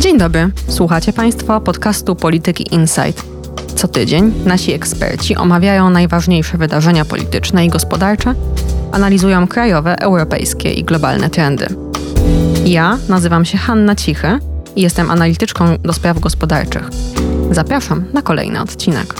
Dzień dobry. Słuchacie Państwo podcastu Polityki Insight. Co tydzień nasi eksperci omawiają najważniejsze wydarzenia polityczne i gospodarcze, analizują krajowe, europejskie i globalne trendy. Ja nazywam się Hanna Cichy i jestem analityczką do spraw gospodarczych. Zapraszam na kolejny odcinek.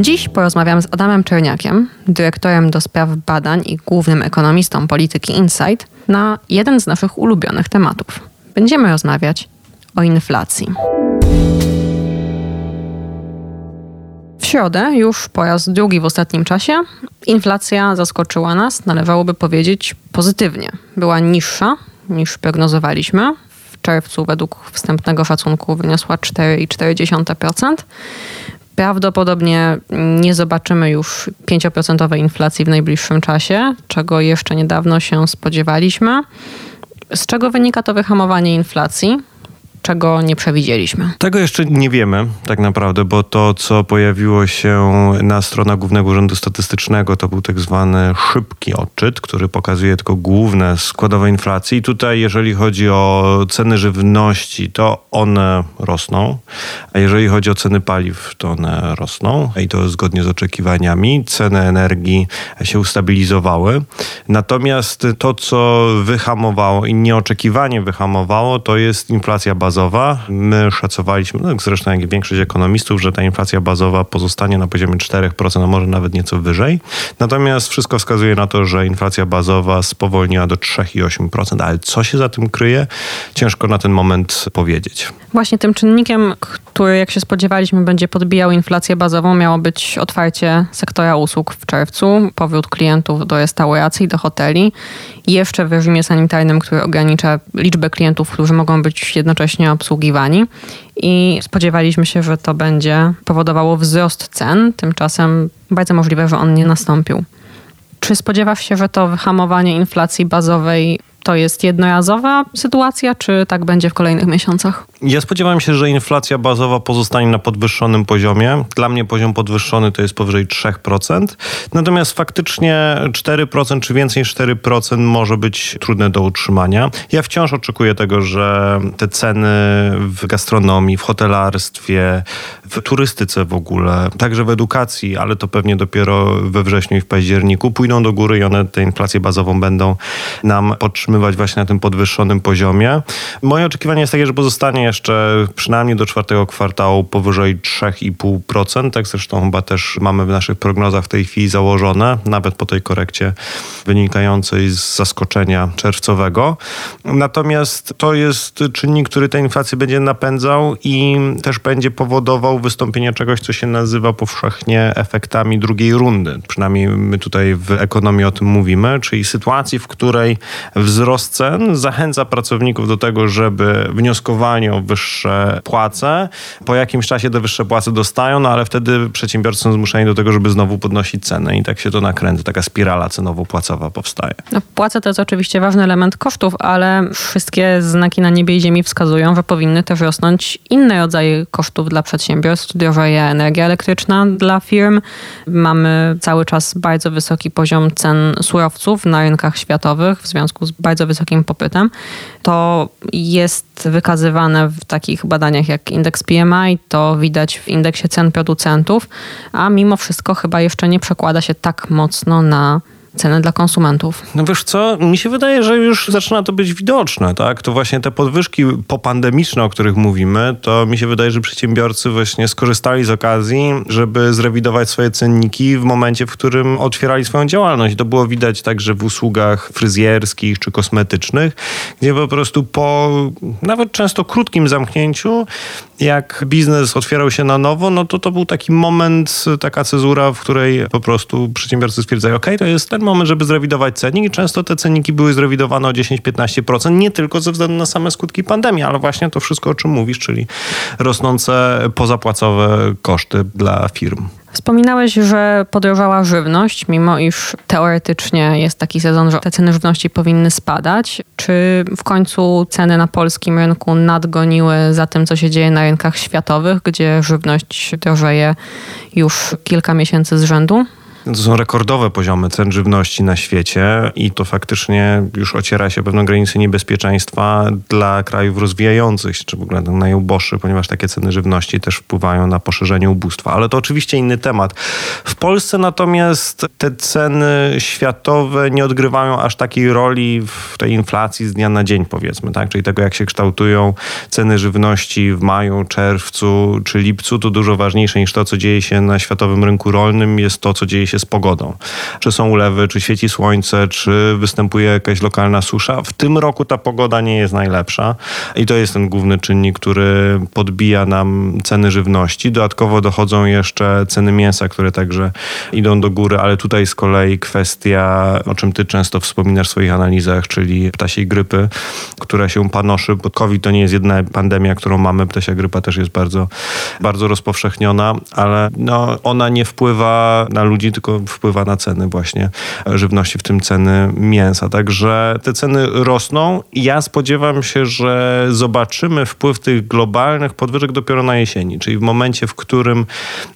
Dziś porozmawiam z Adamem Czerniakiem, dyrektorem do spraw badań i głównym ekonomistą polityki Insight, na jeden z naszych ulubionych tematów. Będziemy rozmawiać o inflacji. W środę, już po raz drugi w ostatnim czasie, inflacja zaskoczyła nas, należałoby powiedzieć pozytywnie. Była niższa niż prognozowaliśmy. W czerwcu według wstępnego szacunku wyniosła 4,4% prawdopodobnie nie zobaczymy już 5% inflacji w najbliższym czasie, czego jeszcze niedawno się spodziewaliśmy. Z czego wynika to wyhamowanie inflacji? Czego nie przewidzieliśmy? Tego jeszcze nie wiemy tak naprawdę, bo to, co pojawiło się na stronach Głównego Urzędu Statystycznego, to był tak zwany szybki odczyt, który pokazuje tylko główne składowe inflacji. I tutaj, jeżeli chodzi o ceny żywności, to one rosną, a jeżeli chodzi o ceny paliw, to one rosną i to zgodnie z oczekiwaniami. Ceny energii się ustabilizowały. Natomiast to, co wyhamowało i nieoczekiwanie wyhamowało, to jest inflacja bazowa bazowa. My szacowaliśmy, no zresztą jak większość ekonomistów, że ta inflacja bazowa pozostanie na poziomie 4%, a może nawet nieco wyżej. Natomiast wszystko wskazuje na to, że inflacja bazowa spowolniła do 3,8%. Ale co się za tym kryje? Ciężko na ten moment powiedzieć. Właśnie tym czynnikiem, który jak się spodziewaliśmy będzie podbijał inflację bazową, miało być otwarcie sektora usług w czerwcu, powrót klientów do restauracji, do hoteli. Jeszcze w reżimie sanitarnym, który ogranicza liczbę klientów, którzy mogą być jednocześnie obsługiwani. I spodziewaliśmy się, że to będzie powodowało wzrost cen. Tymczasem bardzo możliwe, że on nie nastąpił. Czy spodziewasz się, że to wyhamowanie inflacji bazowej to jest jednorazowa sytuacja, czy tak będzie w kolejnych miesiącach? Ja spodziewam się, że inflacja bazowa pozostanie na podwyższonym poziomie. Dla mnie poziom podwyższony to jest powyżej 3%. Natomiast faktycznie 4% czy więcej niż 4% może być trudne do utrzymania. Ja wciąż oczekuję tego, że te ceny w gastronomii, w hotelarstwie, w turystyce w ogóle, także w edukacji, ale to pewnie dopiero we wrześniu i w październiku pójdą do góry i one tę inflację bazową będą nam podtrzymywać właśnie na tym podwyższonym poziomie. Moje oczekiwanie jest takie, że pozostanie jeszcze przynajmniej do czwartego kwartału powyżej 3,5%. Tak zresztą chyba też mamy w naszych prognozach w tej chwili założone, nawet po tej korekcie wynikającej z zaskoczenia czerwcowego. Natomiast to jest czynnik, który tę inflację będzie napędzał i też będzie powodował wystąpienie czegoś, co się nazywa powszechnie efektami drugiej rundy. Przynajmniej my tutaj w ekonomii o tym mówimy, czyli sytuacji, w której wzrost cen zachęca pracowników do tego, żeby wnioskowali wyższe płace. Po jakimś czasie te wyższe płace dostają, no ale wtedy przedsiębiorcy są zmuszeni do tego, żeby znowu podnosić ceny i tak się to nakręca. Taka spirala cenowo-płacowa powstaje. No, płace to jest oczywiście ważny element kosztów, ale wszystkie znaki na niebie i ziemi wskazują, że powinny też rosnąć inne rodzaje kosztów dla przedsiębiorstw. Drożeje energia elektryczna dla firm. Mamy cały czas bardzo wysoki poziom cen surowców na rynkach światowych w związku z bardzo wysokim popytem. To jest wykazywane w takich badaniach jak indeks PMI, to widać w indeksie cen producentów, a mimo wszystko chyba jeszcze nie przekłada się tak mocno na ceny dla konsumentów. No wiesz co, mi się wydaje, że już zaczyna to być widoczne, tak? To właśnie te podwyżki popandemiczne, o których mówimy, to mi się wydaje, że przedsiębiorcy właśnie skorzystali z okazji, żeby zrewidować swoje cenniki w momencie, w którym otwierali swoją działalność. To było widać także w usługach fryzjerskich czy kosmetycznych, gdzie po prostu po nawet często krótkim zamknięciu, jak biznes otwierał się na nowo, no to to był taki moment, taka cezura, w której po prostu przedsiębiorcy stwierdzają, ok, to jest ten ten moment, żeby zrewidować cennik i często te cenniki były zrewidowane o 10-15%, nie tylko ze względu na same skutki pandemii, ale właśnie to wszystko, o czym mówisz, czyli rosnące pozapłacowe koszty dla firm. Wspominałeś, że podrożała żywność, mimo iż teoretycznie jest taki sezon, że te ceny żywności powinny spadać. Czy w końcu ceny na polskim rynku nadgoniły za tym, co się dzieje na rynkach światowych, gdzie żywność drożeje już kilka miesięcy z rzędu? To są rekordowe poziomy cen żywności na świecie i to faktycznie już ociera się pewną granicę niebezpieczeństwa dla krajów rozwijających się, czy w ogóle najuboższych, ponieważ takie ceny żywności też wpływają na poszerzenie ubóstwa. Ale to oczywiście inny temat. W Polsce natomiast te ceny światowe nie odgrywają aż takiej roli w tej inflacji z dnia na dzień, powiedzmy, tak? Czyli tego, jak się kształtują ceny żywności w maju, czerwcu czy lipcu, to dużo ważniejsze niż to, co dzieje się na światowym rynku rolnym, jest to, co dzieje się z pogodą. Czy są ulewy, czy świeci słońce, czy występuje jakaś lokalna susza. W tym roku ta pogoda nie jest najlepsza i to jest ten główny czynnik, który podbija nam ceny żywności. Dodatkowo dochodzą jeszcze ceny mięsa, które także idą do góry, ale tutaj z kolei kwestia, o czym ty często wspominasz w swoich analizach, czyli ptasiej grypy, która się panoszy, bo COVID to nie jest jedna pandemia, którą mamy, ptasia grypa też jest bardzo, bardzo rozpowszechniona, ale no, ona nie wpływa na ludzi, tylko wpływa na ceny właśnie żywności, w tym ceny mięsa. Także te ceny rosną i ja spodziewam się, że zobaczymy wpływ tych globalnych podwyżek dopiero na jesieni, czyli w momencie, w którym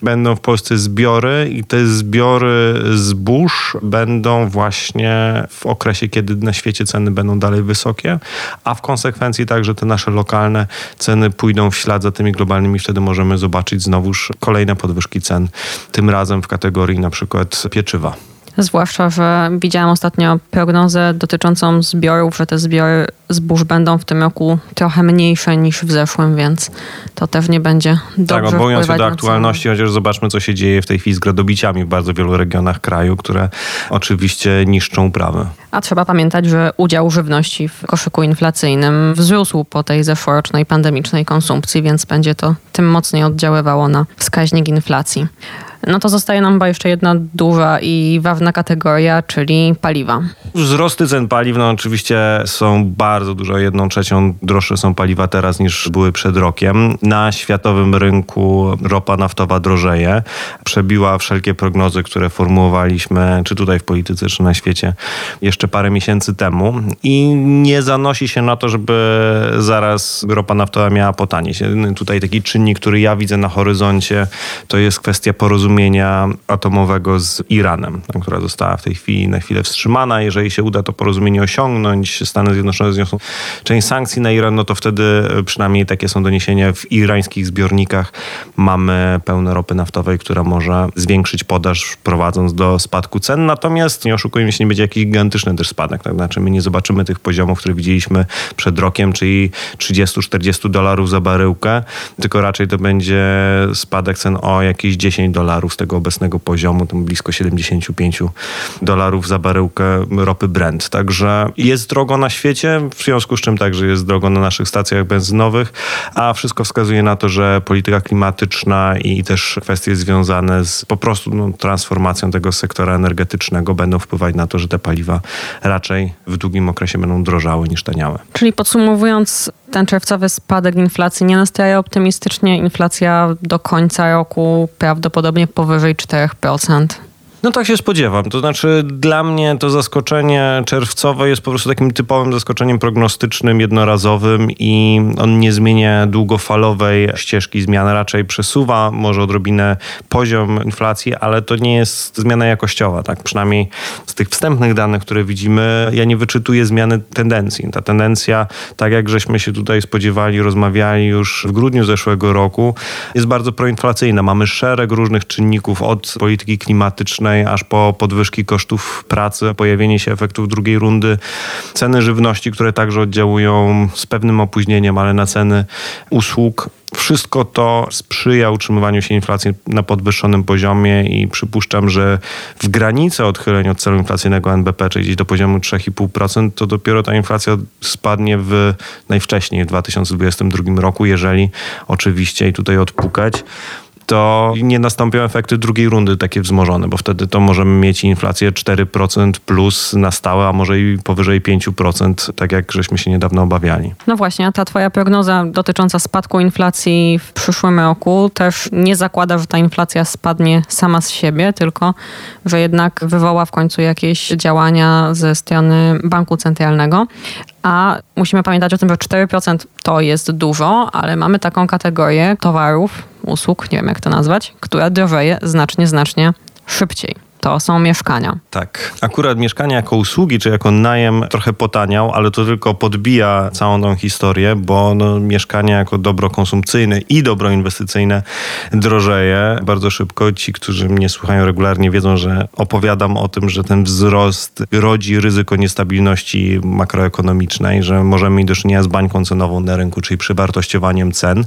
będą w Polsce zbiory i te zbiory zbóż będą właśnie w okresie, kiedy na świecie ceny będą dalej wysokie, a w konsekwencji także te nasze lokalne ceny pójdą w ślad za tymi globalnymi. Wtedy możemy zobaczyć znowuż kolejne podwyżki cen, tym razem w kategorii na przykład przykład pieczywa. Zwłaszcza, że widziałam ostatnio prognozę dotyczącą zbiorów, że te zbiory zbóż będą w tym roku trochę mniejsze niż w zeszłym, więc to też nie będzie dobrze Tak, odwołując się do aktualności, chociaż zobaczmy, co się dzieje w tej chwili z gradobiciami w bardzo wielu regionach kraju, które oczywiście niszczą uprawy. A trzeba pamiętać, że udział żywności w koszyku inflacyjnym wzrósł po tej zeszłorocznej pandemicznej konsumpcji, więc będzie to tym mocniej oddziaływało na wskaźnik inflacji. No to zostaje nam chyba jeszcze jedna duża i ważna kategoria, czyli paliwa. Wzrosty cen paliw, no oczywiście są bardzo dużo, jedną trzecią droższe są paliwa teraz niż były przed rokiem. Na światowym rynku ropa naftowa drożeje. Przebiła wszelkie prognozy, które formułowaliśmy, czy tutaj w polityce, czy na świecie, jeszcze parę miesięcy temu. I nie zanosi się na to, żeby zaraz ropa naftowa miała potanieć. Tutaj taki czynnik, który ja widzę na horyzoncie, to jest kwestia porozumienia atomowego z Iranem, która została w tej chwili na chwilę wstrzymana. Jeżeli się uda to porozumienie osiągnąć, Stany Zjednoczone zniosą część sankcji na Iran, no to wtedy e, przynajmniej takie są doniesienia w irańskich zbiornikach. Mamy pełne ropy naftowej, która może zwiększyć podaż, prowadząc do spadku cen. Natomiast nie oszukujmy się, nie będzie jakiś gigantyczny też spadek. Tak? Znaczy my nie zobaczymy tych poziomów, które widzieliśmy przed rokiem, czyli 30-40 dolarów za baryłkę, tylko raczej to będzie spadek cen o jakieś 10 dolarów dolarów z tego obecnego poziomu, tam blisko 75 dolarów za baryłkę ropy Brent. Także jest drogo na świecie, w związku z czym także jest drogo na naszych stacjach benzynowych, a wszystko wskazuje na to, że polityka klimatyczna i też kwestie związane z po prostu no, transformacją tego sektora energetycznego będą wpływać na to, że te paliwa raczej w długim okresie będą drożały niż taniały. Czyli podsumowując, ten czerwcowy spadek inflacji nie nastraja optymistycznie. Inflacja do końca roku prawdopodobnie powyżej 4%. No tak się spodziewam. To znaczy dla mnie to zaskoczenie czerwcowe jest po prostu takim typowym zaskoczeniem prognostycznym, jednorazowym i on nie zmienia długofalowej ścieżki zmian, raczej przesuwa może odrobinę poziom inflacji, ale to nie jest zmiana jakościowa, tak? Przynajmniej z tych wstępnych danych, które widzimy, ja nie wyczytuję zmiany tendencji. Ta tendencja, tak jak żeśmy się tutaj spodziewali, rozmawiali już w grudniu zeszłego roku, jest bardzo proinflacyjna. Mamy szereg różnych czynników od polityki klimatycznej aż po podwyżki kosztów pracy, pojawienie się efektów drugiej rundy, ceny żywności, które także oddziałują z pewnym opóźnieniem, ale na ceny usług. Wszystko to sprzyja utrzymywaniu się inflacji na podwyższonym poziomie i przypuszczam, że w granicy odchyleń od celu inflacyjnego NBP, czyli gdzieś do poziomu 3,5%, to dopiero ta inflacja spadnie w najwcześniej w 2022 roku, jeżeli oczywiście i tutaj odpukać to nie nastąpią efekty drugiej rundy takie wzmożone, bo wtedy to możemy mieć inflację 4% plus na stałe, a może i powyżej 5%, tak jak żeśmy się niedawno obawiali. No właśnie, a ta twoja prognoza dotycząca spadku inflacji w przyszłym roku też nie zakłada, że ta inflacja spadnie sama z siebie, tylko że jednak wywoła w końcu jakieś działania ze strony banku centralnego. A musimy pamiętać o tym, że 4% to jest dużo, ale mamy taką kategorię towarów, usług, nie wiem jak to nazwać, która drożeje znacznie, znacznie szybciej to są mieszkania. Tak. Akurat mieszkania jako usługi, czy jako najem trochę potaniał, ale to tylko podbija całą tą historię, bo no, mieszkania jako dobro konsumpcyjne i dobro inwestycyjne drożeje bardzo szybko. Ci, którzy mnie słuchają regularnie, wiedzą, że opowiadam o tym, że ten wzrost rodzi ryzyko niestabilności makroekonomicznej, że możemy mieć do czynienia z bańką cenową na rynku, czyli przywartościowaniem cen.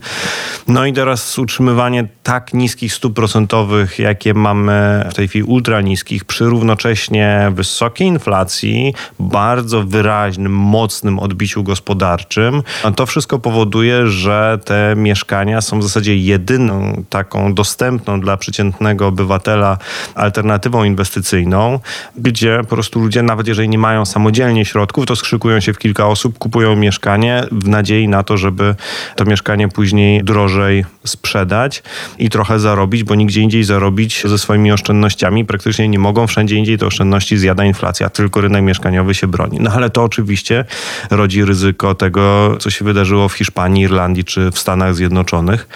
No i teraz utrzymywanie tak niskich stóp procentowych, jakie mamy w tej chwili ultra niskich przy równocześnie wysokiej inflacji, bardzo wyraźnym, mocnym odbiciu gospodarczym. To wszystko powoduje, że te mieszkania są w zasadzie jedyną taką dostępną dla przeciętnego obywatela alternatywą inwestycyjną, gdzie po prostu ludzie, nawet jeżeli nie mają samodzielnie środków, to skrzykują się w kilka osób, kupują mieszkanie w nadziei na to, żeby to mieszkanie później drożej sprzedać i trochę zarobić, bo nigdzie indziej zarobić ze swoimi oszczędnościami praktycznie praktycznie nie mogą. Wszędzie indziej te oszczędności zjada inflacja, tylko rynek mieszkaniowy się broni. No ale to oczywiście rodzi ryzyko tego, co się wydarzyło w Hiszpanii, Irlandii czy w Stanach Zjednoczonych.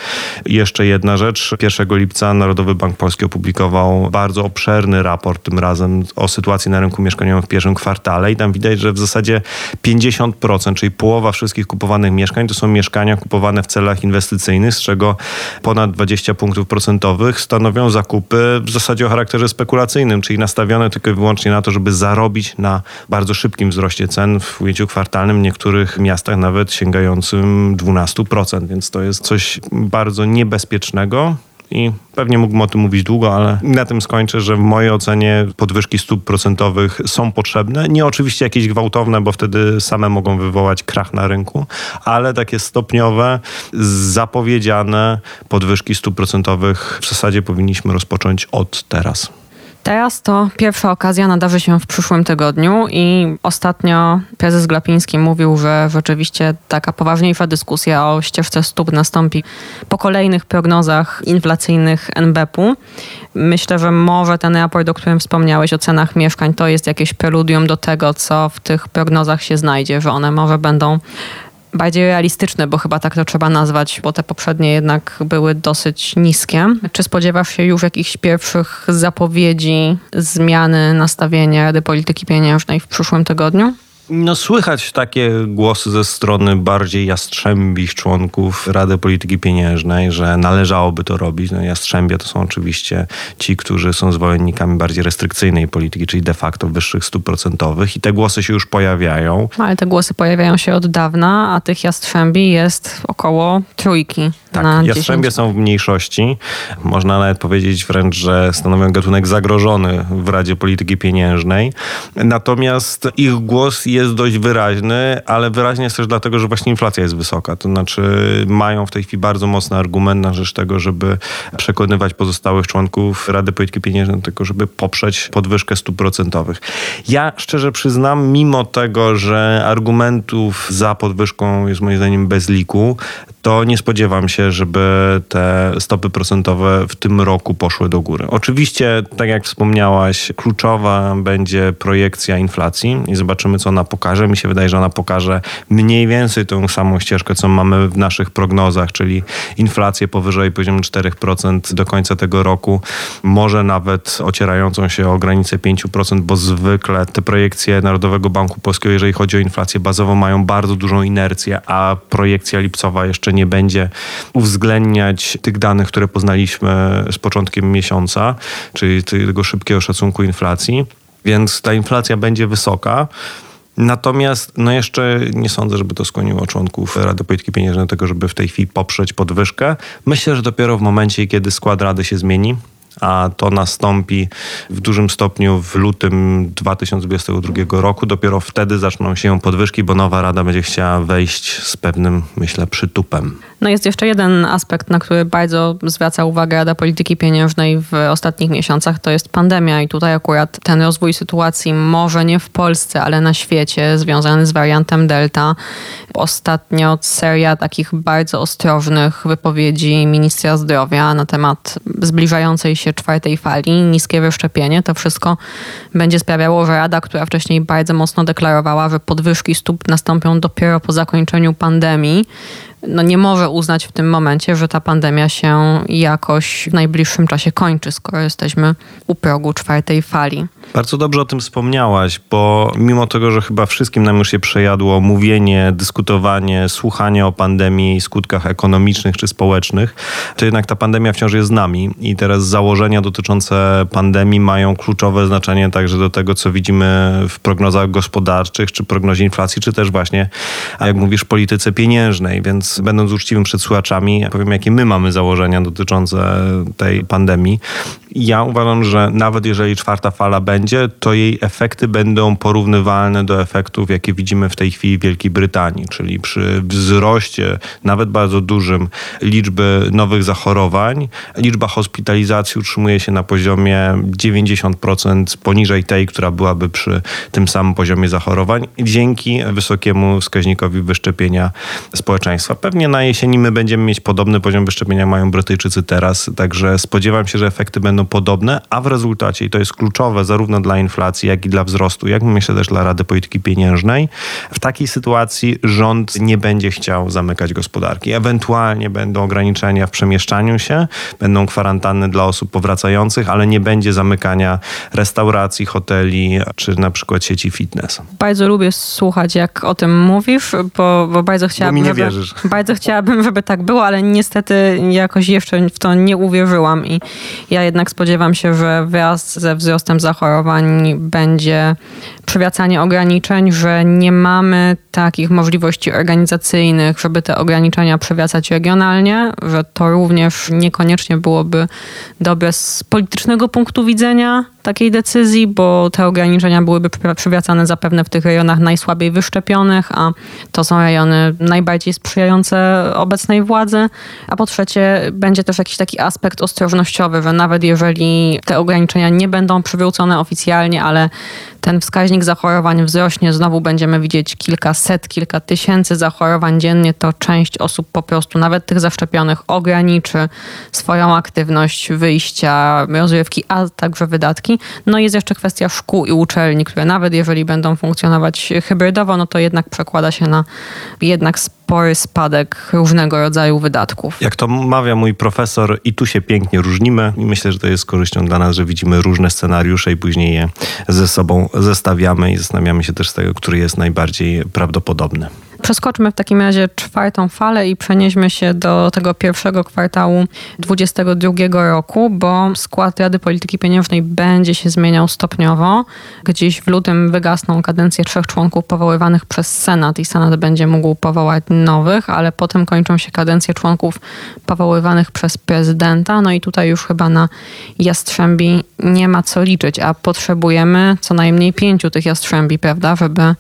Jeszcze jedna rzecz. 1 lipca Narodowy Bank Polski opublikował bardzo obszerny raport tym razem o sytuacji na rynku mieszkaniowym w pierwszym kwartale i tam widać, że w zasadzie 50%, czyli połowa wszystkich kupowanych mieszkań to są mieszkania kupowane w celach inwestycyjnych, z czego ponad 20 punktów procentowych stanowią zakupy w zasadzie o charakterze spekulacyjnym czyli nastawione tylko i wyłącznie na to, żeby zarobić na bardzo szybkim wzroście cen w ujęciu kwartalnym, w niektórych miastach nawet sięgającym 12%, więc to jest coś bardzo niebezpiecznego i pewnie mógłbym o tym mówić długo, ale na tym skończę, że w mojej ocenie podwyżki stóp procentowych są potrzebne. Nie oczywiście jakieś gwałtowne, bo wtedy same mogą wywołać krach na rynku, ale takie stopniowe, zapowiedziane podwyżki stóp procentowych w zasadzie powinniśmy rozpocząć od teraz. Teraz to pierwsza okazja nadarzy się w przyszłym tygodniu i ostatnio prezes Glapiński mówił, że rzeczywiście taka poważniejsza dyskusja o ścieżce stóp nastąpi po kolejnych prognozach inflacyjnych NBP-u. Myślę, że może ten raport, o którym wspomniałeś o cenach mieszkań, to jest jakieś preludium do tego, co w tych prognozach się znajdzie, że one może będą bardziej realistyczne, bo chyba tak to trzeba nazwać, bo te poprzednie jednak były dosyć niskie. Czy spodziewasz się już jakichś pierwszych zapowiedzi zmiany nastawienia Rady Polityki Pieniężnej w przyszłym tygodniu? No, słychać takie głosy ze strony bardziej jastrzębich członków Rady Polityki Pieniężnej, że należałoby to robić. No, jastrzębie to są oczywiście ci, którzy są zwolennikami bardziej restrykcyjnej polityki, czyli de facto wyższych stóp procentowych i te głosy się już pojawiają. No, ale te głosy pojawiają się od dawna, a tych jastrzębi jest około trójki. Tak, jastrzębie są w mniejszości. Można nawet powiedzieć wręcz, że stanowią gatunek zagrożony w Radzie Polityki Pieniężnej. Natomiast ich głos jest dość wyraźny, ale wyraźnie jest też dlatego, że właśnie inflacja jest wysoka. To znaczy mają w tej chwili bardzo mocny argument na rzecz tego, żeby przekonywać pozostałych członków Rady Polityki Pieniężnej do tego, żeby poprzeć podwyżkę stóp procentowych. Ja szczerze przyznam, mimo tego, że argumentów za podwyżką jest moim zdaniem bez liku, to nie spodziewam się, żeby te stopy procentowe w tym roku poszły do góry. Oczywiście, tak jak wspomniałaś, kluczowa będzie projekcja inflacji i zobaczymy, co ona pokaże. Mi się wydaje, że ona pokaże mniej więcej tą samą ścieżkę, co mamy w naszych prognozach, czyli inflację powyżej poziomu 4% do końca tego roku, może nawet ocierającą się o granicę 5%, bo zwykle te projekcje Narodowego Banku Polskiego, jeżeli chodzi o inflację bazową, mają bardzo dużą inercję, a projekcja lipcowa jeszcze nie będzie uwzględniać tych danych, które poznaliśmy z początkiem miesiąca, czyli tego szybkiego szacunku inflacji. Więc ta inflacja będzie wysoka. Natomiast no jeszcze nie sądzę, żeby to skłoniło członków Rady Polityki Pieniężnej do tego, żeby w tej chwili poprzeć podwyżkę. Myślę, że dopiero w momencie, kiedy skład Rady się zmieni, a to nastąpi w dużym stopniu w lutym 2022 roku. Dopiero wtedy zaczną się podwyżki, bo nowa rada będzie chciała wejść z pewnym, myślę, przytupem. No jest jeszcze jeden aspekt, na który bardzo zwraca uwagę Rada Polityki Pieniężnej w ostatnich miesiącach, to jest pandemia i tutaj akurat ten rozwój sytuacji może nie w Polsce, ale na świecie związany z wariantem Delta. Ostatnio seria takich bardzo ostrożnych wypowiedzi ministra zdrowia na temat zbliżającej się czwartej fali, niskie wyszczepienie, to wszystko będzie sprawiało, że Rada, która wcześniej bardzo mocno deklarowała, że podwyżki stóp nastąpią dopiero po zakończeniu pandemii, no nie może uznać w tym momencie, że ta pandemia się jakoś w najbliższym czasie kończy, skoro jesteśmy u progu czwartej fali. Bardzo dobrze o tym wspomniałaś, bo mimo tego, że chyba wszystkim nam już się przejadło mówienie, dyskutowanie, słuchanie o pandemii i skutkach ekonomicznych czy społecznych, to jednak ta pandemia wciąż jest z nami i teraz założenia dotyczące pandemii mają kluczowe znaczenie także do tego, co widzimy w prognozach gospodarczych, czy prognozie inflacji, czy też właśnie, jak mówisz, polityce pieniężnej, więc będąc uczciwym przed słuchaczami, powiem, jakie my mamy założenia dotyczące tej pandemii. Ja uważam, że nawet jeżeli czwarta fala będzie, to jej efekty będą porównywalne do efektów, jakie widzimy w tej chwili w Wielkiej Brytanii, czyli przy wzroście nawet bardzo dużym liczby nowych zachorowań, liczba hospitalizacji utrzymuje się na poziomie 90% poniżej tej, która byłaby przy tym samym poziomie zachorowań, dzięki wysokiemu wskaźnikowi wyszczepienia społeczeństwa. Pewnie na jesieni my będziemy mieć podobny poziom wyszczepienia, mają Brytyjczycy teraz, także spodziewam się, że efekty będą podobne, a w rezultacie, i to jest kluczowe zarówno dla inflacji, jak i dla wzrostu, jak myślę też dla Rady Polityki Pieniężnej, w takiej sytuacji rząd nie będzie chciał zamykać gospodarki. Ewentualnie będą ograniczenia w przemieszczaniu się, będą kwarantanny dla osób powracających, ale nie będzie zamykania restauracji, hoteli czy na przykład sieci fitness. Bardzo lubię słuchać, jak o tym mówisz, bo, bo bardzo chciałabym. Bo mi nie żeby, wierzysz. Bardzo chciałabym, żeby tak było, ale niestety jakoś jeszcze w to nie uwierzyłam i ja jednak spodziewam się, że wraz ze wzrostem zachorowań będzie przywracanie ograniczeń, że nie mamy takich możliwości organizacyjnych, żeby te ograniczenia przywracać regionalnie, że to również niekoniecznie byłoby dobre z politycznego punktu widzenia takiej decyzji, bo te ograniczenia byłyby przywracane zapewne w tych rejonach najsłabiej wyszczepionych, a to są rejony najbardziej sprzyjające obecnej władzy. A po trzecie, będzie też jakiś taki aspekt ostrożnościowy, że nawet jeżeli te ograniczenia nie będą przywrócone oficjalnie, ale ten wskaźnik zachorowań wzrośnie, znowu będziemy widzieć kilkaset, kilka tysięcy zachorowań dziennie, to część osób po prostu, nawet tych zaszczepionych, ograniczy swoją aktywność wyjścia, rozrywki, a także wydatki. No i jest jeszcze kwestia szkół i uczelni, które nawet jeżeli będą funkcjonować hybrydowo, no to jednak przekłada się na jednak spory spadek różnego rodzaju wydatków. Jak to mawia mój profesor, i tu się pięknie różnimy i myślę, że to jest korzyścią dla nas, że widzimy różne scenariusze i później je ze sobą zestawiamy i zastanawiamy się też z tego, który jest najbardziej prawdopodobny. Przeskoczmy w takim razie czwartą falę i przenieśmy się do tego pierwszego kwartału 2022 roku, bo skład Rady Polityki Pieniężnej będzie się zmieniał stopniowo. Gdzieś w lutym wygasną kadencje trzech członków powoływanych przez Senat i Senat będzie mógł powołać nowych, ale potem kończą się kadencje członków powoływanych przez prezydenta. No i tutaj już chyba na Jastrzębi nie ma co liczyć, a potrzebujemy co najmniej pięciu tych Jastrzębi, prawda, żeby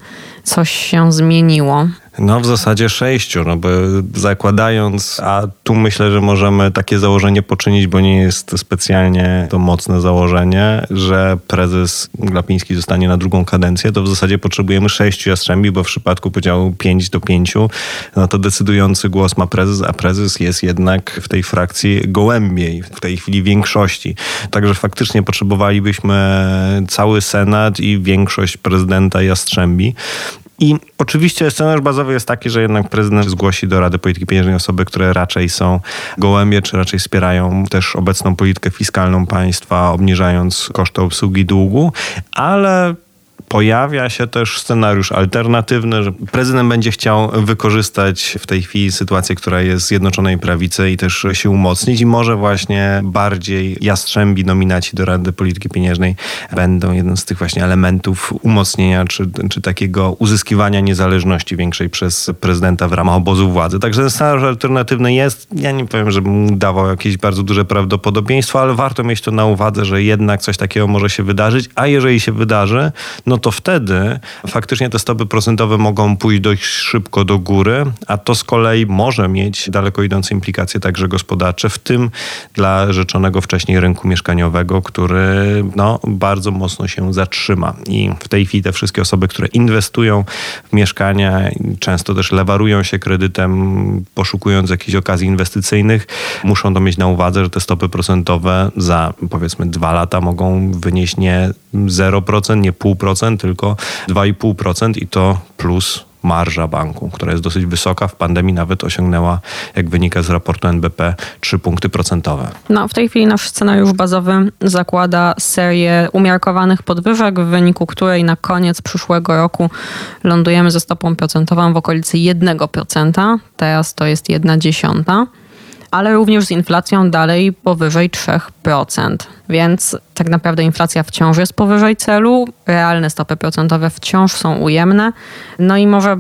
coś się zmieniło. No w zasadzie sześciu, no bo zakładając, a tu myślę, że możemy takie założenie poczynić, bo nie jest specjalnie to mocne założenie, że prezes Glapiński zostanie na drugą kadencję, to w zasadzie potrzebujemy sześciu jastrzębi, bo w przypadku podziału pięć do pięciu, no to decydujący głos ma prezes, a prezes jest jednak w tej frakcji gołębiej, w tej chwili większości. Także faktycznie potrzebowalibyśmy cały Senat i większość prezydenta Jastrzębi. I oczywiście scenariusz bazowy jest taki, że jednak prezydent zgłosi do Rady Polityki Pieniężnej osoby, które raczej są gołębie, czy raczej wspierają też obecną politykę fiskalną państwa, obniżając koszty obsługi długu, ale Pojawia się też scenariusz alternatywny, że prezydent będzie chciał wykorzystać w tej chwili sytuację, która jest Zjednoczonej Prawicy i też się umocnić i może właśnie bardziej jastrzębi nominaci do Rady Polityki Pieniężnej będą jednym z tych właśnie elementów umocnienia czy, czy takiego uzyskiwania niezależności większej przez prezydenta w ramach obozu władzy. Także scenariusz alternatywny jest. Ja nie powiem, żebym dawał jakieś bardzo duże prawdopodobieństwo, ale warto mieć to na uwadze, że jednak coś takiego może się wydarzyć, a jeżeli się wydarzy, no to wtedy faktycznie te stopy procentowe mogą pójść dość szybko do góry, a to z kolei może mieć daleko idące implikacje także gospodarcze, w tym dla rzeczonego wcześniej rynku mieszkaniowego, który no, bardzo mocno się zatrzyma. I w tej chwili te wszystkie osoby, które inwestują w mieszkania, często też lewarują się kredytem, poszukując jakichś okazji inwestycyjnych, muszą to mieć na uwadze, że te stopy procentowe za powiedzmy dwa lata mogą wynieść nie 0%, nie 0,5%, tylko 2,5% i to plus marża banku, która jest dosyć wysoka. W pandemii nawet osiągnęła, jak wynika z raportu NBP, 3 punkty procentowe. No, w tej chwili nasz scenariusz bazowy zakłada serię umiarkowanych podwyżek, w wyniku której na koniec przyszłego roku lądujemy ze stopą procentową w okolicy 1%. Teraz to jest 1 dziesiąta ale również z inflacją dalej powyżej 3%. Więc tak naprawdę inflacja wciąż jest powyżej celu, realne stopy procentowe wciąż są ujemne. No i może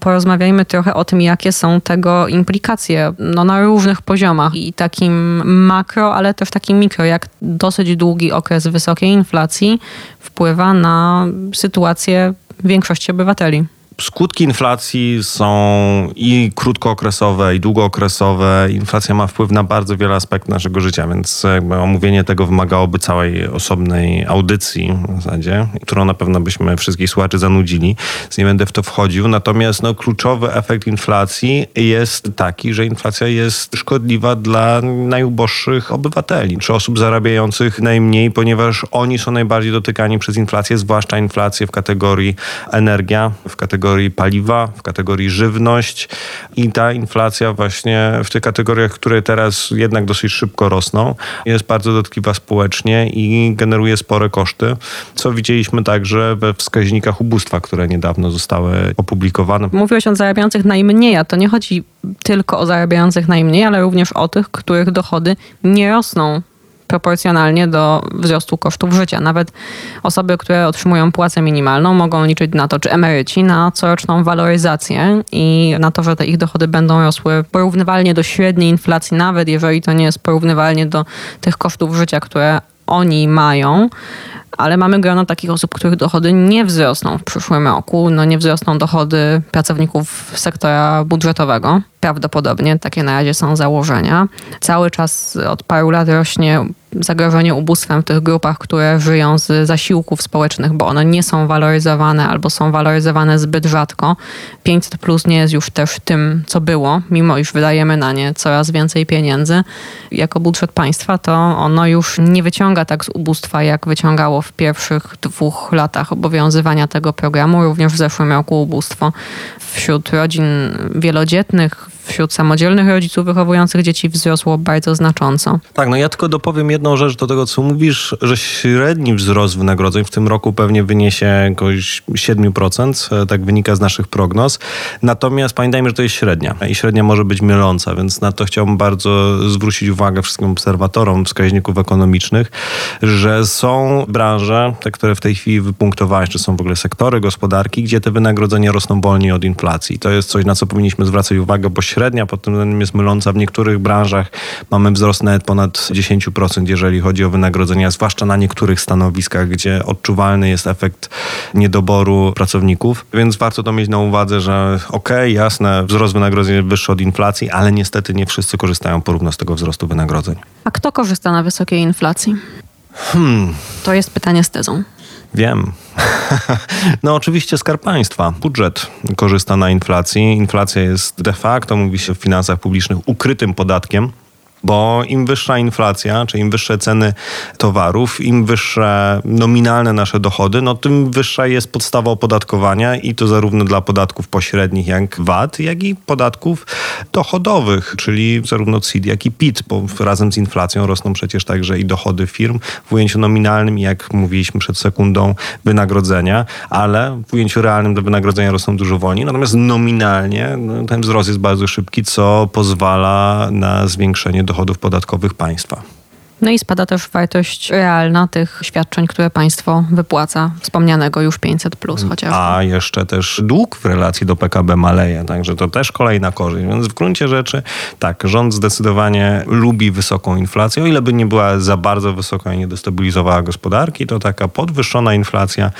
porozmawiajmy trochę o tym, jakie są tego implikacje no, na różnych poziomach i takim makro, ale też takim mikro, jak dosyć długi okres wysokiej inflacji wpływa na sytuację większości obywateli. Skutki inflacji są i krótkookresowe, i długookresowe. Inflacja ma wpływ na bardzo wiele aspektów naszego życia, więc omówienie tego wymagałoby całej osobnej audycji w zasadzie, którą na pewno byśmy wszystkich słuchaczy zanudzili, więc nie będę w to wchodził. Natomiast no, kluczowy efekt inflacji jest taki, że inflacja jest szkodliwa dla najuboższych obywateli, czy osób zarabiających najmniej, ponieważ oni są najbardziej dotykani przez inflację, zwłaszcza inflację w kategorii energia, w kategorii kategorii paliwa, w kategorii żywność i ta inflacja właśnie w tych kategoriach, które teraz jednak dosyć szybko rosną, jest bardzo dotkliwa społecznie i generuje spore koszty, co widzieliśmy także we wskaźnikach ubóstwa, które niedawno zostały opublikowane. Mówiłeś o zarabiających najmniej, a to nie chodzi tylko o zarabiających najmniej, ale również o tych, których dochody nie rosną proporcjonalnie do wzrostu kosztów życia. Nawet osoby, które otrzymują płacę minimalną, mogą liczyć na to, czy emeryci, na coroczną waloryzację i na to, że te ich dochody będą rosły porównywalnie do średniej inflacji, nawet jeżeli to nie jest porównywalnie do tych kosztów życia, które oni mają, ale mamy grono takich osób, których dochody nie wzrosną w przyszłym roku. No nie wzrosną dochody pracowników sektora budżetowego. Prawdopodobnie takie na razie są założenia. Cały czas od paru lat rośnie zagrożenie ubóstwem w tych grupach, które żyją z zasiłków społecznych, bo one nie są waloryzowane albo są waloryzowane zbyt rzadko. 500 plus nie jest już też tym, co było, mimo iż wydajemy na nie coraz więcej pieniędzy. Jako budżet państwa to ono już nie wyciąga tak z ubóstwa, jak wyciągało w pierwszych dwóch latach obowiązywania tego programu. Również w zeszłym roku ubóstwo wśród rodzin wielodzietnych, wśród samodzielnych rodziców wychowujących dzieci wzrosło bardzo znacząco. Tak, no ja tylko dopowiem jedną rzecz do tego, co mówisz, że średni wzrost wynagrodzeń w tym roku pewnie wyniesie jakoś 7%, e, tak wynika z naszych prognoz. Natomiast pamiętajmy, że to jest średnia i średnia może być myląca, więc na to chciałbym bardzo zwrócić uwagę wszystkim obserwatorom wskaźników ekonomicznych, że są branże, te, które w tej chwili wypunktowałeś, czy są w ogóle sektory gospodarki, gdzie te wynagrodzenia rosną wolniej od inflacji. To jest coś, na co powinniśmy zwracać uwagę, bo średnia pod tym względem jest myląca. W niektórych branżach mamy wzrost nawet ponad 10%, jeżeli chodzi o wynagrodzenia, zwłaszcza na niektórych stanowiskach, gdzie odczuwalny jest efekt niedoboru pracowników. Więc warto to mieć na uwadze, że okej, okay, jasne, wzrost wynagrodzeń jest wyższy od inflacji, ale niestety nie wszyscy korzystają porówno z tego wzrostu wynagrodzeń. A kto korzysta na wysokiej inflacji? Hmm. To jest pytanie z tezą. Wiem. No oczywiście Skarb Państwa. Budżet korzysta na inflacji. Inflacja jest de facto, mówi się w finansach publicznych, ukrytym podatkiem bo im wyższa inflacja, czy im wyższe ceny towarów, im wyższe nominalne nasze dochody, no tym wyższa jest podstawa opodatkowania i to zarówno dla podatków pośrednich jak VAT, jak i podatków dochodowych, czyli zarówno CIT, jak i PIT, bo razem z inflacją rosną przecież także i dochody firm w ujęciu nominalnym, jak mówiliśmy przed sekundą, wynagrodzenia, ale w ujęciu realnym te wynagrodzenia rosną dużo wolniej, natomiast nominalnie no, ten wzrost jest bardzo szybki, co pozwala na zwiększenie dochodów podatkowych państwa. No i spada też wartość realna tych świadczeń, które państwo wypłaca, wspomnianego już 500 plus chociażby. A jeszcze też dług w relacji do PKB maleje, także to też kolejna korzyść. Więc w gruncie rzeczy tak, rząd zdecydowanie lubi wysoką inflację. O ile by nie była za bardzo wysoka i nie destabilizowała gospodarki, to taka podwyższona inflacja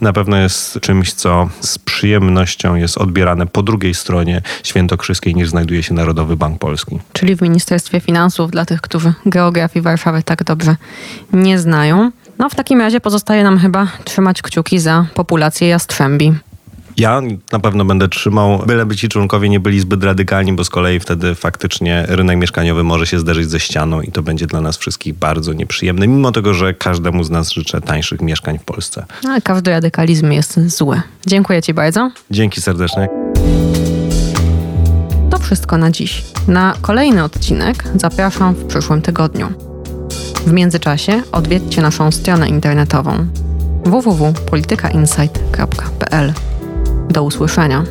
na pewno jest czymś, co z przyjemnością jest odbierane po drugiej stronie świętokrzyskiej niż znajduje się Narodowy Bank Polski. Czyli w Ministerstwie Finansów dla tych, którzy geografii Warszawy tak dobrze nie znają. No w takim razie pozostaje nam chyba trzymać kciuki za populację jastrzębi. Ja na pewno będę trzymał, byleby ci członkowie nie byli zbyt radykalni, bo z kolei wtedy faktycznie rynek mieszkaniowy może się zderzyć ze ścianą i to będzie dla nas wszystkich bardzo nieprzyjemne, mimo tego, że każdemu z nas życzę tańszych mieszkań w Polsce. Ale każdy radykalizm jest zły. Dziękuję Ci bardzo. Dzięki serdecznie. To wszystko na dziś. Na kolejny odcinek zapraszam w przyszłym tygodniu. W międzyczasie odwiedźcie naszą stronę internetową www.politykainsight.pl. Do usłyszenia.